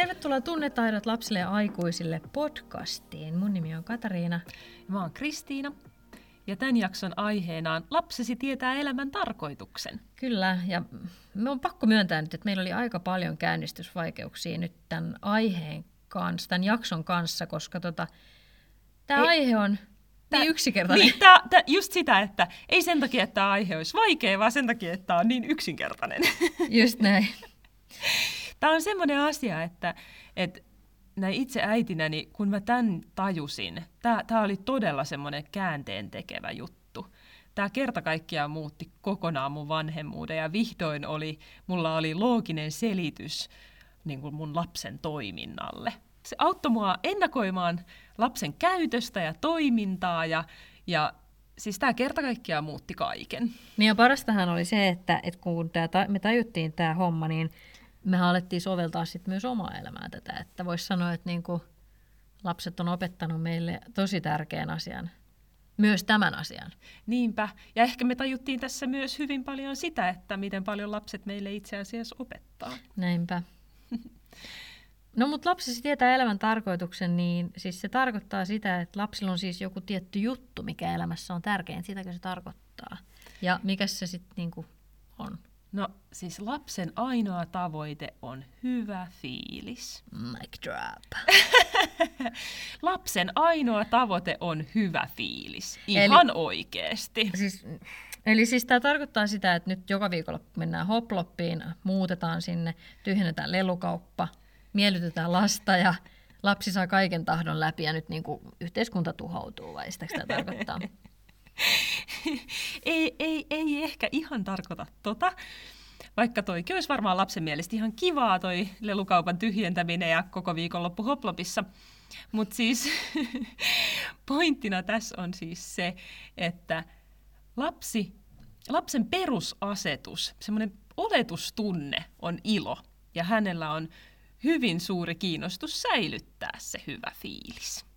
Tervetuloa Tunnetaidot lapsille ja aikuisille podcastiin. Mun nimi on Katariina. Mä oon Kristiina. Ja tämän jakson aiheena on Lapsesi tietää elämän tarkoituksen. Kyllä, ja me on pakko myöntää nyt, että meillä oli aika paljon käynnistysvaikeuksia nyt tämän aiheen kanssa, tämän jakson kanssa, koska tota, tämä aihe on niin yksinkertainen. Niin, tää, tää, just sitä, että ei sen takia, että tämä aihe olisi vaikea, vaan sen takia, että tämä on niin yksinkertainen. Just näin. Tämä on semmoinen asia, että, että näin itse äitinäni, kun mä tämän tajusin, tämä, tämä oli todella semmoinen käänteen tekevä juttu. Tämä kerta kaikkiaan muutti kokonaan mun vanhemmuuden ja vihdoin oli, mulla oli looginen selitys niin kuin mun lapsen toiminnalle. Se auttoi mua ennakoimaan lapsen käytöstä ja toimintaa ja, ja siis tämä kerta kaikkiaan muutti kaiken. Niin ja parastahan oli se, että, että kun tää, me tajuttiin tämä homma, niin me alettiin soveltaa sit myös omaa elämää tätä. Että voisi sanoa, että niinku lapset on opettanut meille tosi tärkeän asian, myös tämän asian. Niinpä. Ja ehkä me tajuttiin tässä myös hyvin paljon sitä, että miten paljon lapset meille itse asiassa opettaa. Näinpä. No mutta lapsesi tietää elämän tarkoituksen, niin siis se tarkoittaa sitä, että lapsilla on siis joku tietty juttu, mikä elämässä on tärkein. Sitäkö se tarkoittaa? Ja mikä se sitten niinku on? No siis lapsen ainoa tavoite on hyvä fiilis. Mic drop. lapsen ainoa tavoite on hyvä fiilis. Ihan eli, oikeesti. Siis, eli siis tämä tarkoittaa sitä, että nyt joka viikolla mennään hoploppiin, muutetaan sinne, tyhjennetään lelukauppa, miellytetään lasta ja lapsi saa kaiken tahdon läpi ja nyt niin kuin yhteiskunta tuhoutuu, vai sitä tämä tarkoittaa? ei, ei, ei ehkä ihan tarkoita tota. Vaikka toikin olisi varmaan lapsen mielestä ihan kivaa toi lelukaupan tyhjentäminen ja koko viikonloppu hoplopissa. Mutta siis pointtina tässä on siis se, että lapsi, lapsen perusasetus, semmoinen oletustunne on ilo. Ja hänellä on hyvin suuri kiinnostus säilyttää se hyvä fiilis.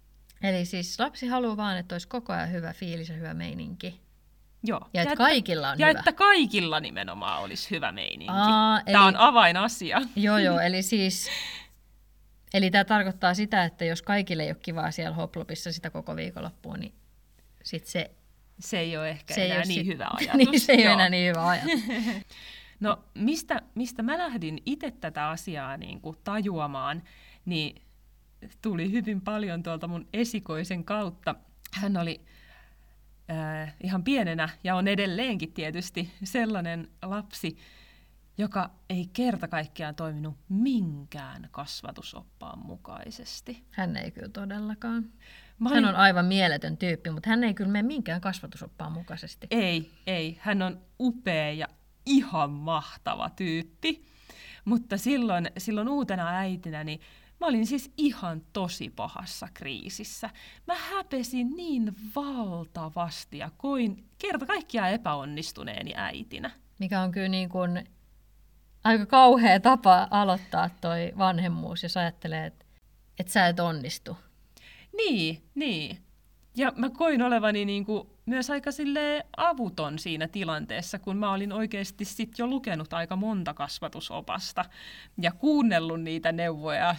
Eli siis lapsi haluaa vaan, että olisi koko ajan hyvä fiilis ja hyvä meininki. Joo. Ja, ja että kaikilla on ja hyvä. että kaikilla nimenomaan olisi hyvä meininki. Aa, eli, tämä on avainasia. Joo, joo. Eli siis... Eli tämä tarkoittaa sitä, että jos kaikille ei ole kivaa siellä hoplopissa sitä koko viikonloppua, niin sit se... Se ei ole ehkä se enää niin sit, hyvä ajatus. niin, se ei ole enää niin hyvä ajatus. no, mistä, mistä mä lähdin itse tätä asiaa niin kuin tajuamaan, niin tuli hyvin paljon tuolta mun esikoisen kautta. Hän oli äh, ihan pienenä ja on edelleenkin tietysti sellainen lapsi, joka ei kerta kaikkiaan toiminut minkään kasvatusoppaan mukaisesti. Hän ei kyllä todellakaan. Olin... Hän on aivan mieletön tyyppi, mutta hän ei kyllä mene minkään kasvatusoppaan mukaisesti. Ei, ei. Hän on upea ja ihan mahtava tyyppi. Mutta silloin, silloin uutena äitinä, niin Mä olin siis ihan tosi pahassa kriisissä. Mä häpesin niin valtavasti ja koin kerta kaikkiaan epäonnistuneeni äitinä. Mikä on kyllä niin kuin aika kauhea tapa aloittaa toi vanhemmuus, jos ajattelee, että, että sä et onnistu. Niin, niin. Ja mä koin olevani niin kuin myös aika avuton siinä tilanteessa, kun mä olin oikeasti sit jo lukenut aika monta kasvatusopasta ja kuunnellut niitä neuvoja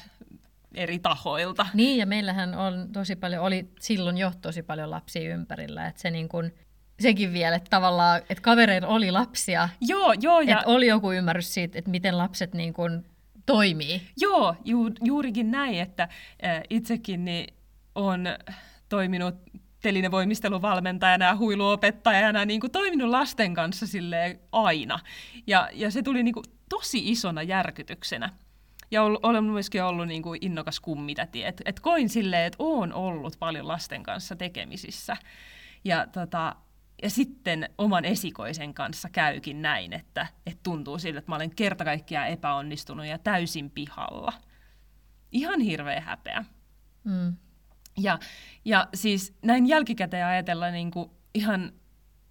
eri tahoilta. Niin, ja meillähän on tosi paljon, oli silloin jo tosi paljon lapsia ympärillä, että se niin kuin, sekin vielä, että tavallaan, että kavereilla oli lapsia. Joo, joo. Ja... Että oli joku ymmärrys siitä, että miten lapset niin kuin toimii. Joo, ju, juurikin näin, että äh, itsekin niin on toiminut telinevoimisteluvalmentajana ja huiluopettajana niin kuin toiminut lasten kanssa aina. Ja, ja se tuli niin kuin tosi isona järkytyksenä. Ja olen myöskin ollut niin kuin innokas kummitäti. Et, et koin silleen, että olen ollut paljon lasten kanssa tekemisissä. Ja, tota, ja sitten oman esikoisen kanssa käykin näin, että, että tuntuu siltä, että mä olen kerta kaikkiaan epäonnistunut ja täysin pihalla. Ihan hirveä häpeä. Mm. Ja, ja siis näin jälkikäteen ajatella niin kuin ihan,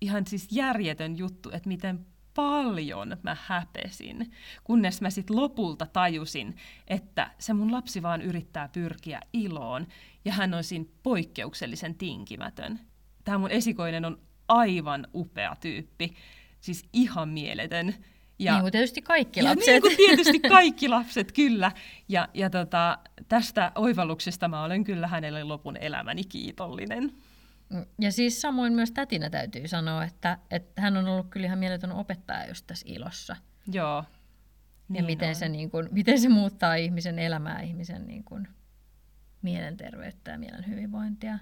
ihan siis järjetön juttu, että miten paljon mä häpesin, kunnes mä sitten lopulta tajusin, että se mun lapsi vaan yrittää pyrkiä iloon ja hän on siinä poikkeuksellisen tinkimätön. Tämä mun esikoinen on aivan upea tyyppi, siis ihan mieletön. Ja, niin kuin tietysti kaikki ja lapset. Niin kuin tietysti kaikki lapset, kyllä. Ja, ja tota, tästä oivalluksesta mä olen kyllä hänelle lopun elämäni kiitollinen. Ja siis samoin myös tätinä täytyy sanoa, että, että hän on ollut kyllä ihan mieletön opettaja just tässä ilossa. Joo. Niin ja miten se, niin kuin, miten se muuttaa ihmisen elämää, ihmisen niin kuin, mielenterveyttä ja mielen hyvinvointia,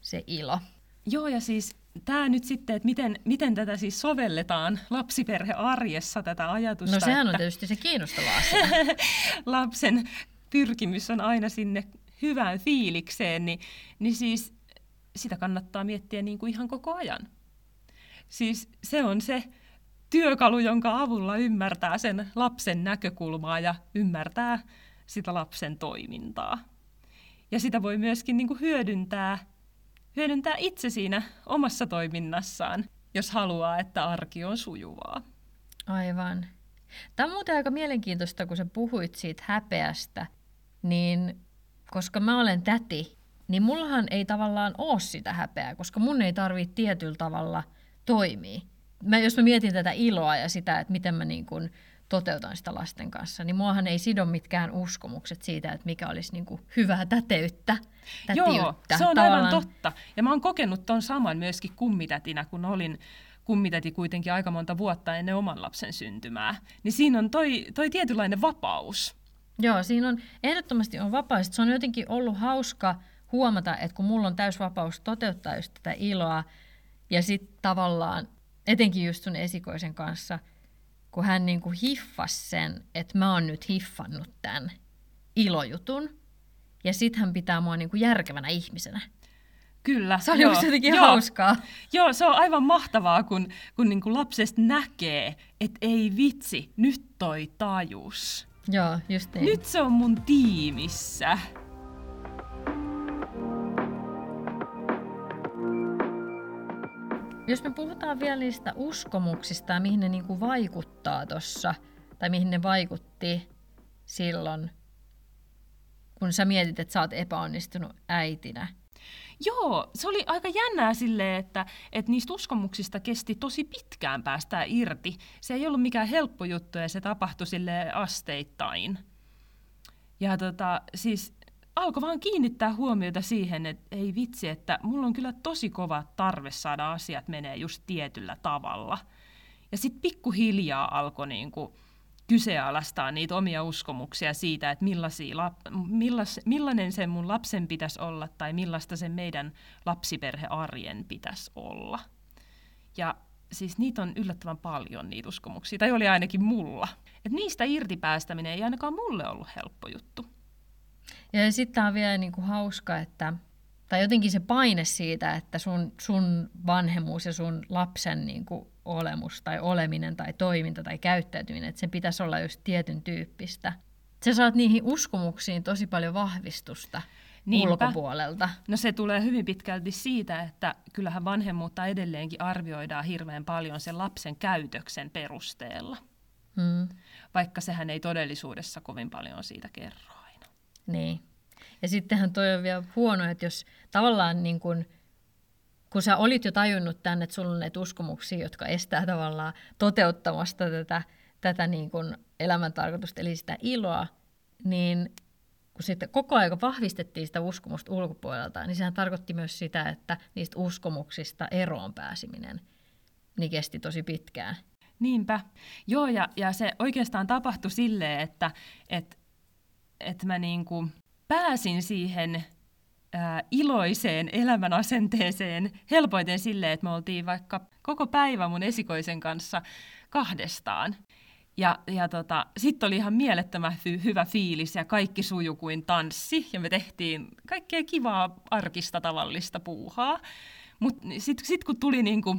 se ilo. Joo, ja siis tämä nyt sitten, että miten, miten tätä siis sovelletaan lapsiperhearjessa, tätä ajatusta. No sehän että on tietysti se kiinnostava asia. lapsen pyrkimys on aina sinne hyvään fiilikseen, niin, niin siis sitä kannattaa miettiä niin kuin ihan koko ajan. Siis se on se työkalu, jonka avulla ymmärtää sen lapsen näkökulmaa ja ymmärtää sitä lapsen toimintaa. Ja sitä voi myöskin niin kuin hyödyntää, hyödyntää itse siinä omassa toiminnassaan, jos haluaa, että arki on sujuvaa. Aivan. Tämä on muuten aika mielenkiintoista, kun sä puhuit siitä häpeästä, niin koska mä olen täti, niin mullahan ei tavallaan ole sitä häpeää, koska mun ei tarvitse tietyllä tavalla toimia. Mä, jos mä mietin tätä iloa ja sitä, että miten mä niin kun toteutan sitä lasten kanssa, niin muahan ei sido mitkään uskomukset siitä, että mikä olisi niin kuin hyvää täteyttä, tätiyttä. Joo, se on Tavallaan... aivan totta. Ja mä oon kokenut ton saman myöskin kummitätinä, kun olin kummitäti kuitenkin aika monta vuotta ennen oman lapsen syntymää. Niin siinä on toi, toi tietynlainen vapaus. Joo, siinä on ehdottomasti on vapaus. Se on jotenkin ollut hauska huomata, että kun mulla on täysvapaus toteuttaa just tätä iloa, ja sitten tavallaan, etenkin just sun esikoisen kanssa, kun hän niin kuin hiffas sen, että mä oon nyt hiffannut tämän ilojutun, ja sitten hän pitää mua niin kuin järkevänä ihmisenä. Kyllä. Se oli joo, jotenkin joo, hauskaa. Joo, se on aivan mahtavaa, kun, kun niin kuin lapsesta näkee, että ei vitsi, nyt toi tajus. Joo, just niin. Nyt se on mun tiimissä. Jos me puhutaan vielä niistä uskomuksista ja mihin ne niinku vaikuttaa tuossa, tai mihin ne vaikutti silloin, kun sä mietit, että sä oot epäonnistunut äitinä. Joo, se oli aika jännää silleen, että, että niistä uskomuksista kesti tosi pitkään päästää irti. Se ei ollut mikään helppo juttu ja se tapahtui sille asteittain. Ja tota, siis alkoi vaan kiinnittää huomiota siihen, että ei vitsi, että mulla on kyllä tosi kova tarve saada asiat menee just tietyllä tavalla. Ja sitten pikkuhiljaa alkoi niinku kyseenalaistaa niitä omia uskomuksia siitä, että millas, millainen se mun lapsen pitäisi olla tai millaista se meidän lapsiperhearjen pitäisi olla. Ja siis niitä on yllättävän paljon niitä uskomuksia, tai oli ainakin mulla. Et niistä irti päästäminen ei ainakaan mulle ollut helppo juttu. Ja sitten on vielä niinku hauska, että tai jotenkin se paine siitä, että sun, sun vanhemmuus ja sun lapsen niinku olemus tai oleminen tai toiminta tai käyttäytyminen, että sen pitäisi olla just tietyn tyyppistä. Sä saat niihin uskomuksiin tosi paljon vahvistusta Niinpä. ulkopuolelta. No se tulee hyvin pitkälti siitä, että kyllähän vanhemmuutta edelleenkin arvioidaan hirveän paljon sen lapsen käytöksen perusteella. Hmm. Vaikka sehän ei todellisuudessa kovin paljon siitä kerro. Niin. Ja sittenhän toi on vielä huono, että jos tavallaan niin kun, kun sä olit jo tajunnut tänne, että sulla on näitä uskomuksia, jotka estää tavallaan toteuttamasta tätä, tätä niin kun elämäntarkoitusta, eli sitä iloa, niin kun sitten koko ajan vahvistettiin sitä uskomusta ulkopuolelta, niin sehän tarkoitti myös sitä, että niistä uskomuksista eroon pääsiminen niin kesti tosi pitkään. Niinpä. Joo, ja, ja se oikeastaan tapahtui silleen, että et, et mä niinku pääsin siihen ää, iloiseen elämän asenteeseen helpoiten silleen, että me oltiin vaikka koko päivä mun esikoisen kanssa kahdestaan. Ja, ja tota, sitten oli ihan mielettömän hy- hyvä fiilis ja kaikki suju kuin tanssi. Ja me tehtiin kaikkea kivaa, arkista, tavallista puuhaa. Mutta sitten sit kun tuli niinku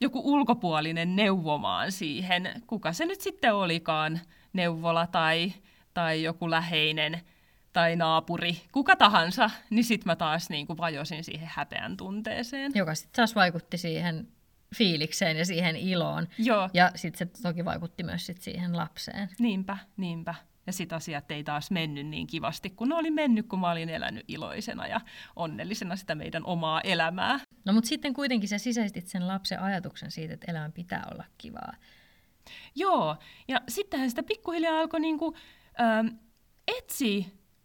joku ulkopuolinen neuvomaan siihen, kuka se nyt sitten olikaan, neuvola tai, tai joku läheinen – tai naapuri, kuka tahansa, niin sitten mä taas niin kuin vajosin siihen häpeän tunteeseen. Joka sitten taas vaikutti siihen fiilikseen ja siihen iloon. Joo. Ja sitten se toki vaikutti myös sit siihen lapseen. Niinpä, niinpä. Ja sit asiat ei taas mennyt niin kivasti, kun ne oli mennyt, kun mä olin elänyt iloisena ja onnellisena sitä meidän omaa elämää. No mutta sitten kuitenkin sä sisäistit sen lapsen ajatuksen siitä, että elämän pitää olla kivaa. Joo, ja sittenhän sitä pikkuhiljaa alkoi niinku, ähm, etsiä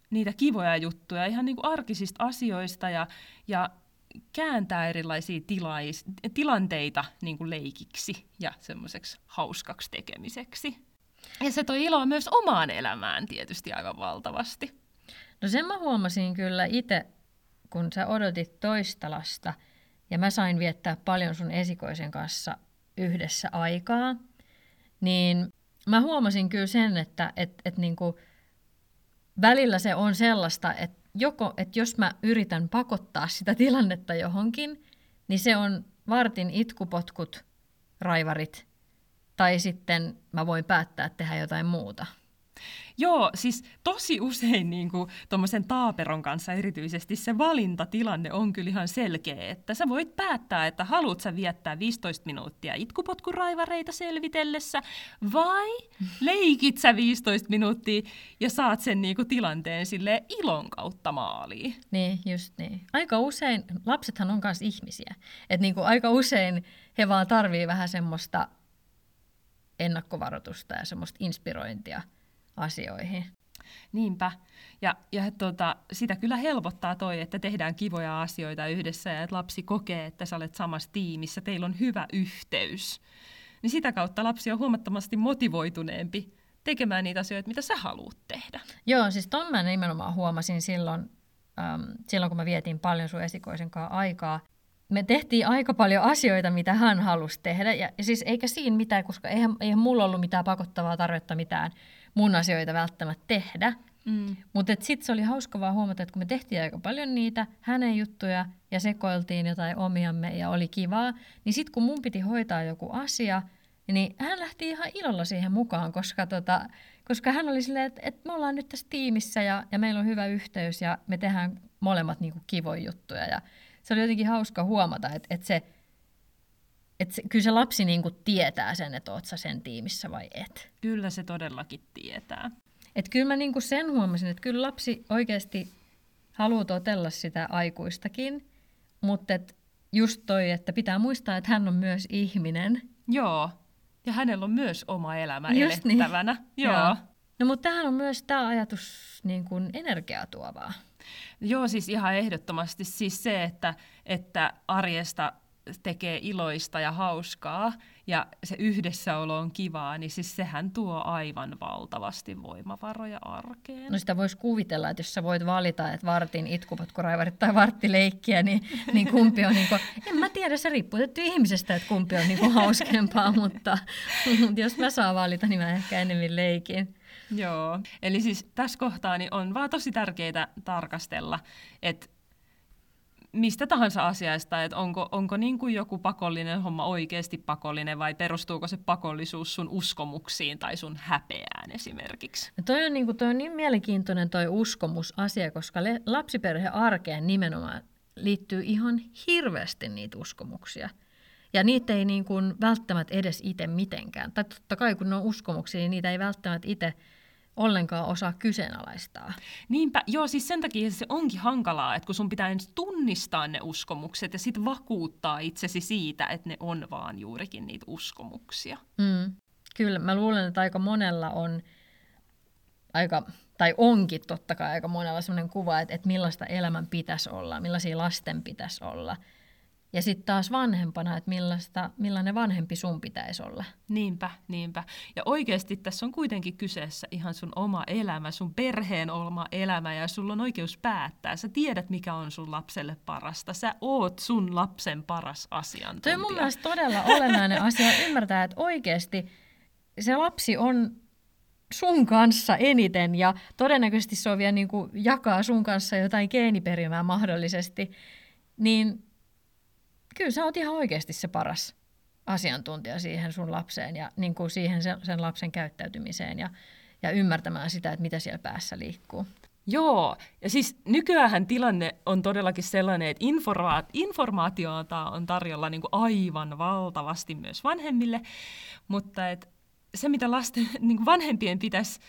niitä kivoja juttuja ihan niinku arkisista asioista ja, ja kääntää erilaisia tilais, tilanteita niinku leikiksi ja semmoiseksi hauskaksi tekemiseksi. Ja se toi iloa myös omaan elämään tietysti aivan valtavasti. No sen mä huomasin kyllä itse, kun sä odotit toista lasta, ja mä sain viettää paljon sun esikoisen kanssa yhdessä aikaa, niin mä huomasin kyllä sen, että et, et niinku, välillä se on sellaista, että joko, että jos mä yritän pakottaa sitä tilannetta johonkin, niin se on vartin itkupotkut, raivarit, tai sitten mä voin päättää tehdä jotain muuta. Joo, siis tosi usein niin tuommoisen taaperon kanssa erityisesti se valintatilanne on kyllä ihan selkeä, että sä voit päättää, että haluat sä viettää 15 minuuttia itkupotkuraivareita selvitellessä vai leikit sä 15 minuuttia ja saat sen niin kuin, tilanteen sille ilon kautta maaliin. Niin, just niin. Aika usein, lapsethan on myös ihmisiä, että niin kuin aika usein he vaan tarvii vähän semmoista ennakkovaroitusta ja semmoista inspirointia – asioihin. Niinpä. Ja, ja tota, sitä kyllä helpottaa toi, että tehdään kivoja asioita yhdessä ja että lapsi kokee, että sä olet samassa tiimissä, teillä on hyvä yhteys. Niin sitä kautta lapsi on huomattavasti motivoituneempi tekemään niitä asioita, mitä sä haluat tehdä. Joo, siis ton mä nimenomaan huomasin silloin, äm, silloin kun mä vietin paljon sun esikoisen kanssa aikaa. Me tehtiin aika paljon asioita, mitä hän halusi tehdä. Ja, ja siis eikä siinä mitään, koska eihän, eihän mulla ollut mitään pakottavaa tarvetta mitään mun asioita välttämättä tehdä. Mm. Mutta sitten se oli hauska vaan huomata, että kun me tehtiin aika paljon niitä hänen juttuja ja sekoiltiin jotain omiamme ja oli kivaa, niin sitten kun mun piti hoitaa joku asia, niin hän lähti ihan ilolla siihen mukaan, koska, tota, koska hän oli silleen, että, että me ollaan nyt tässä tiimissä ja, ja meillä on hyvä yhteys ja me tehdään molemmat niinku kivoja juttuja. Ja se oli jotenkin hauska huomata, että, että se että kyllä se lapsi niinku tietää sen, että oot sä sen tiimissä vai et. Kyllä se todellakin tietää. Et kyllä mä niinku sen huomasin, että kyllä lapsi oikeasti haluaa totella sitä aikuistakin, mutta et just toi, että pitää muistaa, että hän on myös ihminen. Joo, ja hänellä on myös oma elämä just niin. elettävänä. Niin. Joo. Joo. No mutta tähän on myös tämä ajatus niin kuin energiaa tuovaa. Joo, siis ihan ehdottomasti siis se, että, että arjesta tekee iloista ja hauskaa ja se yhdessäolo on kivaa, niin siis sehän tuo aivan valtavasti voimavaroja arkeen. No sitä voisi kuvitella, että jos sä voit valita, että vartin itkupotkuraivarit tai varttileikkiä, niin, niin kumpi on, niin kuin, en mä tiedä, se riippuu tietty ihmisestä, että kumpi on niin kuin hauskempaa, mutta, mutta jos mä saan valita, niin mä ehkä enemmän leikin. Joo, eli siis tässä kohtaa niin on vaan tosi tärkeää tarkastella, että mistä tahansa asiasta, että onko, onko niin kuin joku pakollinen homma oikeasti pakollinen vai perustuuko se pakollisuus sun uskomuksiin tai sun häpeään esimerkiksi? Ja toi, on niin kuin, toi on niin mielenkiintoinen toi uskomusasia, koska le- lapsiperhearkeen nimenomaan liittyy ihan hirveästi niitä uskomuksia. Ja niitä ei niin kuin välttämättä edes itse mitenkään. Tai totta kai kun ne on uskomuksia, niin niitä ei välttämättä itse ollenkaan osaa kyseenalaistaa. Niinpä, joo, siis sen takia se onkin hankalaa, että kun sun pitää ensin tunnistaa ne uskomukset ja sitten vakuuttaa itsesi siitä, että ne on vaan juurikin niitä uskomuksia. Mm, kyllä, mä luulen, että aika monella on aika, tai onkin totta kai aika monella sellainen kuva, että, että millaista elämän pitäisi olla, millaisia lasten pitäisi olla – ja sitten taas vanhempana, että millaista, millainen vanhempi sun pitäisi olla. Niinpä, niinpä. Ja oikeasti tässä on kuitenkin kyseessä ihan sun oma elämä, sun perheen oma elämä ja sulla on oikeus päättää. Sä tiedät, mikä on sun lapselle parasta. Sä oot sun lapsen paras asiantuntija. Tuo on mun mielestä todella olennainen asia ymmärtää, että oikeasti se lapsi on sun kanssa eniten ja todennäköisesti se on vielä niin kuin jakaa sun kanssa jotain geeniperimää mahdollisesti, niin kyllä sä oot ihan oikeasti se paras asiantuntija siihen sun lapseen ja niin kuin siihen sen, sen lapsen käyttäytymiseen ja, ja ymmärtämään sitä, että mitä siellä päässä liikkuu. Joo, ja siis nykyään tilanne on todellakin sellainen, että informa- informaatiota on tarjolla niin kuin aivan valtavasti myös vanhemmille, mutta et se, mitä lasten, niin kuin vanhempien pitäisi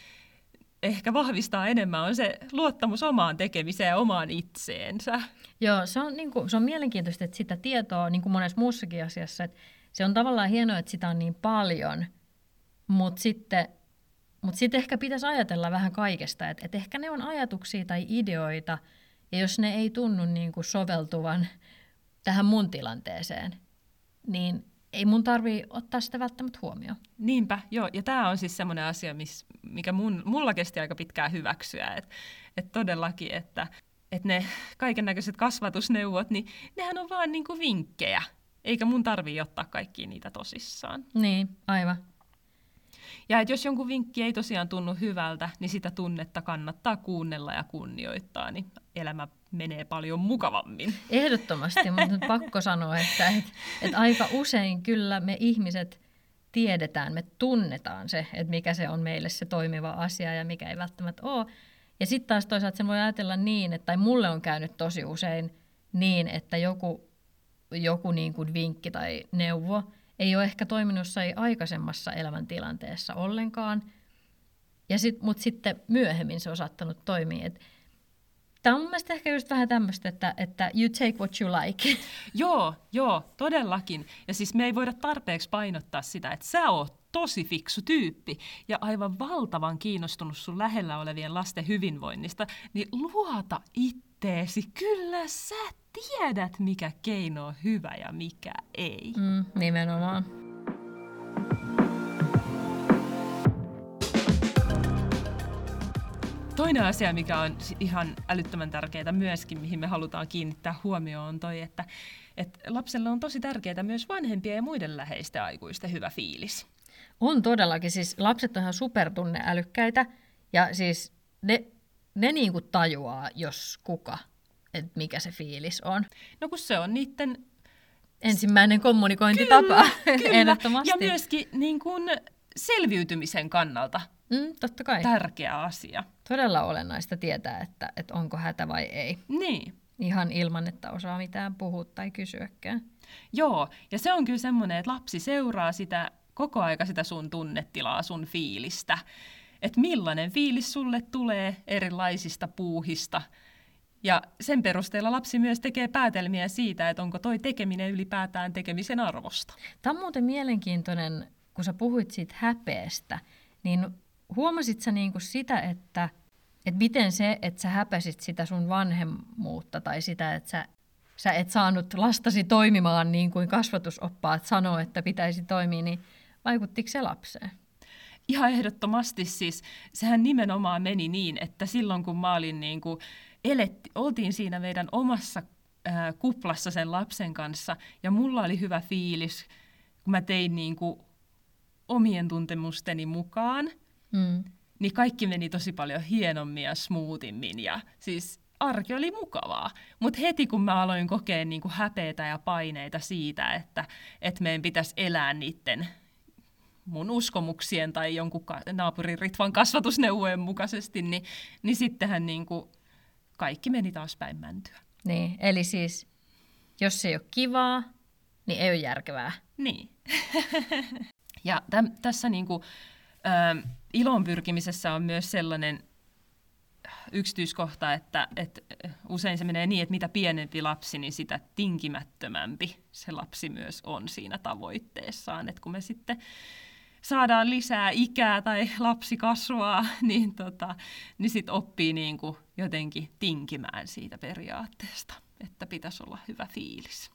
ehkä vahvistaa enemmän, on se luottamus omaan tekemiseen ja omaan itseensä. Joo, se on, niin kuin, se on mielenkiintoista, että sitä tietoa, niin kuin monessa muussakin asiassa, että se on tavallaan hienoa, että sitä on niin paljon, Mutta sitten, mut sitten ehkä pitäisi ajatella vähän kaikesta, että et ehkä ne on ajatuksia tai ideoita, ja jos ne ei tunnu niin kuin soveltuvan tähän mun tilanteeseen, niin ei mun tarvii ottaa sitä välttämättä huomioon. Niinpä, joo. Ja tämä on siis semmoinen asia, miss, mikä mun, mulla kesti aika pitkään hyväksyä. Että et todellakin, että et ne kaiken näköiset kasvatusneuvot, niin nehän on vaan niinku vinkkejä. Eikä mun tarvii ottaa kaikkia niitä tosissaan. Niin, aivan. Ja että jos jonkun vinkki ei tosiaan tunnu hyvältä, niin sitä tunnetta kannattaa kuunnella ja kunnioittaa, niin elämä menee paljon mukavammin. Ehdottomasti, mutta nyt pakko sanoa, että et, et aika usein kyllä me ihmiset tiedetään, me tunnetaan se, että mikä se on meille se toimiva asia ja mikä ei välttämättä ole. Ja sitten taas toisaalta sen voi ajatella niin, että tai mulle on käynyt tosi usein niin, että joku, joku niin kuin vinkki tai neuvo ei ole ehkä toiminut jossain aikaisemmassa elämäntilanteessa ollenkaan, ja sit, mutta sitten myöhemmin se on saattanut toimia. Et Tämä on mun mielestä ehkä just vähän tämmöistä, että, että you take what you like. Joo, joo, todellakin. Ja siis me ei voida tarpeeksi painottaa sitä, että sä oot tosi fiksu tyyppi ja aivan valtavan kiinnostunut sun lähellä olevien lasten hyvinvoinnista, niin luota itteesi. Kyllä sä tiedät, mikä keino on hyvä ja mikä ei. Mm, nimenomaan. Toinen asia, mikä on ihan älyttömän tärkeää myöskin, mihin me halutaan kiinnittää huomioon, on toi, että, että lapselle on tosi tärkeää myös vanhempien ja muiden läheisten aikuisten hyvä fiilis. On todellakin. Siis lapset on ihan supertunneälykkäitä ja siis ne, ne niinku tajuaa, jos kuka, että mikä se fiilis on. No kun se on niiden... Ensimmäinen kommunikointitapa, kyllä, kyllä. ehdottomasti. Ja myöskin niin kuin selviytymisen kannalta Mm, totta kai. tärkeä asia. Todella olennaista tietää, että, että onko hätä vai ei. Niin. Ihan ilman, että osaa mitään puhua tai kysyäkään. Joo, ja se on kyllä semmoinen, että lapsi seuraa sitä koko aika sitä sun tunnetilaa, sun fiilistä. Että millainen fiilis sulle tulee erilaisista puuhista. Ja sen perusteella lapsi myös tekee päätelmiä siitä, että onko toi tekeminen ylipäätään tekemisen arvosta. Tämä on muuten mielenkiintoinen, kun sä puhuit siitä häpeästä, niin huomasit sä niinku sitä, että, että miten se, että sä häpäsit sitä sun vanhemmuutta tai sitä, että sä, sä et saanut lastasi toimimaan niin kuin kasvatusoppaat sanoo, että pitäisi toimia, niin vaikuttiko se lapseen? Ihan ehdottomasti siis. Sehän nimenomaan meni niin, että silloin kun mä olin niin kuin eletti, oltiin siinä meidän omassa ää, kuplassa sen lapsen kanssa ja mulla oli hyvä fiilis, kun mä tein niin kuin omien tuntemusteni mukaan, Mm. niin kaikki meni tosi paljon hienommin ja smoothimmin ja siis arki oli mukavaa. Mutta heti kun mä aloin kokea niinku häpeitä ja paineita siitä, että, että meidän pitäisi elää niiden mun uskomuksien tai jonkun ka- naapurin Ritvan kasvatusneuvojen mukaisesti, niin, niin sittenhän niinku kaikki meni taas päin mäntyä. Niin, eli siis jos se ei ole kivaa, niin ei ole järkevää. Niin. ja täm, tässä niinku, ilon pyrkimisessä on myös sellainen yksityiskohta, että, että usein se menee niin, että mitä pienempi lapsi, niin sitä tinkimättömämpi se lapsi myös on siinä tavoitteessaan. Että kun me sitten saadaan lisää ikää tai lapsi kasvaa, niin, tota, niin sitten oppii niin kuin jotenkin tinkimään siitä periaatteesta, että pitäisi olla hyvä fiilis.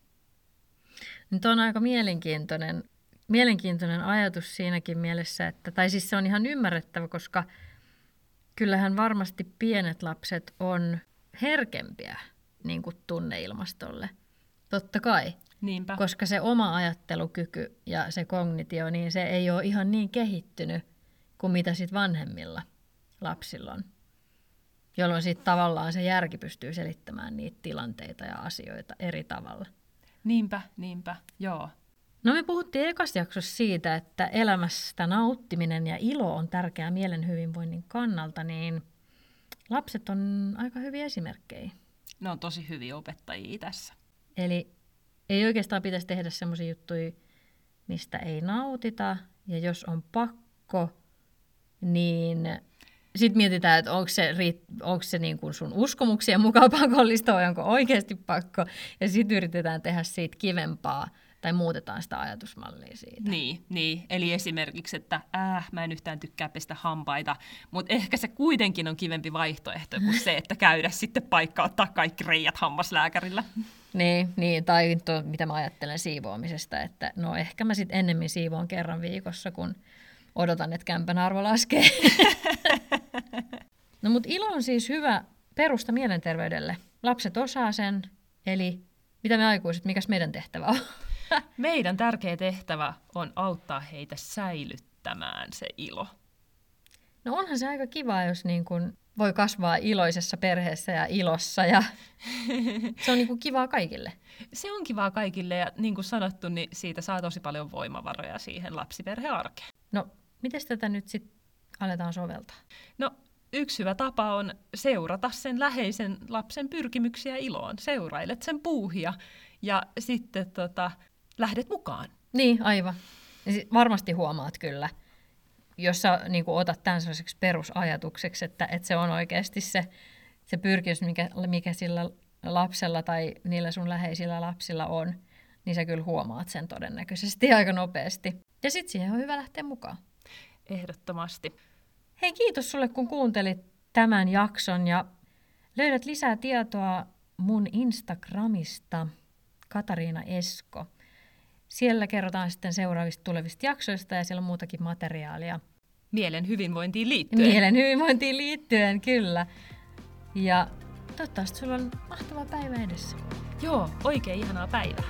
Nyt on aika mielenkiintoinen, mielenkiintoinen ajatus siinäkin mielessä, että, tai siis se on ihan ymmärrettävä, koska kyllähän varmasti pienet lapset on herkempiä niin kuin tunneilmastolle. Totta kai, Niinpä. koska se oma ajattelukyky ja se kognitio, niin se ei ole ihan niin kehittynyt kuin mitä sit vanhemmilla lapsilla on. Jolloin sitten tavallaan se järki pystyy selittämään niitä tilanteita ja asioita eri tavalla. Niinpä, niinpä, joo. No me puhuttiin ekassa jaksossa siitä, että elämästä nauttiminen ja ilo on tärkeää mielen hyvinvoinnin kannalta, niin lapset on aika hyviä esimerkkejä. Ne on tosi hyviä opettajia tässä. Eli ei oikeastaan pitäisi tehdä semmoisia juttuja, mistä ei nautita, ja jos on pakko, niin sitten mietitään, että onko se, riit- onko se niin kuin sun uskomuksien mukaan pakollista vai onko oikeasti pakko, ja sitten yritetään tehdä siitä kivempaa Tai muutetaan sitä ajatusmallia siitä. Niin, niin, eli esimerkiksi, että äh, mä en yhtään tykkää pestä hampaita, mutta ehkä se kuitenkin on kivempi vaihtoehto kuin se, että käydä sitten paikka ottaa kaikki reijät hammaslääkärillä. Niin, niin tai to, mitä mä ajattelen siivoamisesta, että no ehkä mä sitten ennemmin siivoon kerran viikossa, kun odotan, että kämpän arvo laskee. no mutta ilo on siis hyvä perusta mielenterveydelle. Lapset osaa sen, eli mitä me aikuiset, mikäs meidän tehtävä on? Meidän tärkeä tehtävä on auttaa heitä säilyttämään se ilo. No onhan se aika kiva, jos niin kun voi kasvaa iloisessa perheessä ja ilossa ja se on niin kuin kivaa kaikille. Se on kivaa kaikille ja niin kuin sanottu, niin siitä saa tosi paljon voimavaroja siihen lapsiperhearkeen. No, miten tätä nyt sitten aletaan soveltaa? No, yksi hyvä tapa on seurata sen läheisen lapsen pyrkimyksiä iloon. Seurailet sen puuhia ja sitten tota, lähdet mukaan. Niin, aivan. Varmasti huomaat kyllä, jos sä niin kuin otat tämän sellaiseksi perusajatukseksi, että, että se on oikeasti se, se pyrkimys, mikä, mikä sillä lapsella tai niillä sun läheisillä lapsilla on, niin sä kyllä huomaat sen todennäköisesti aika nopeasti. Ja sitten siihen on hyvä lähteä mukaan. Ehdottomasti. Hei, kiitos sulle, kun kuuntelit tämän jakson ja löydät lisää tietoa mun Instagramista Katariina Esko. Siellä kerrotaan sitten seuraavista tulevista jaksoista ja siellä on muutakin materiaalia. Mielen hyvinvointiin liittyen. Mielen hyvinvointiin liittyen, kyllä. Ja toivottavasti sulla on mahtava päivä edessä. Joo, oikein ihanaa päivää.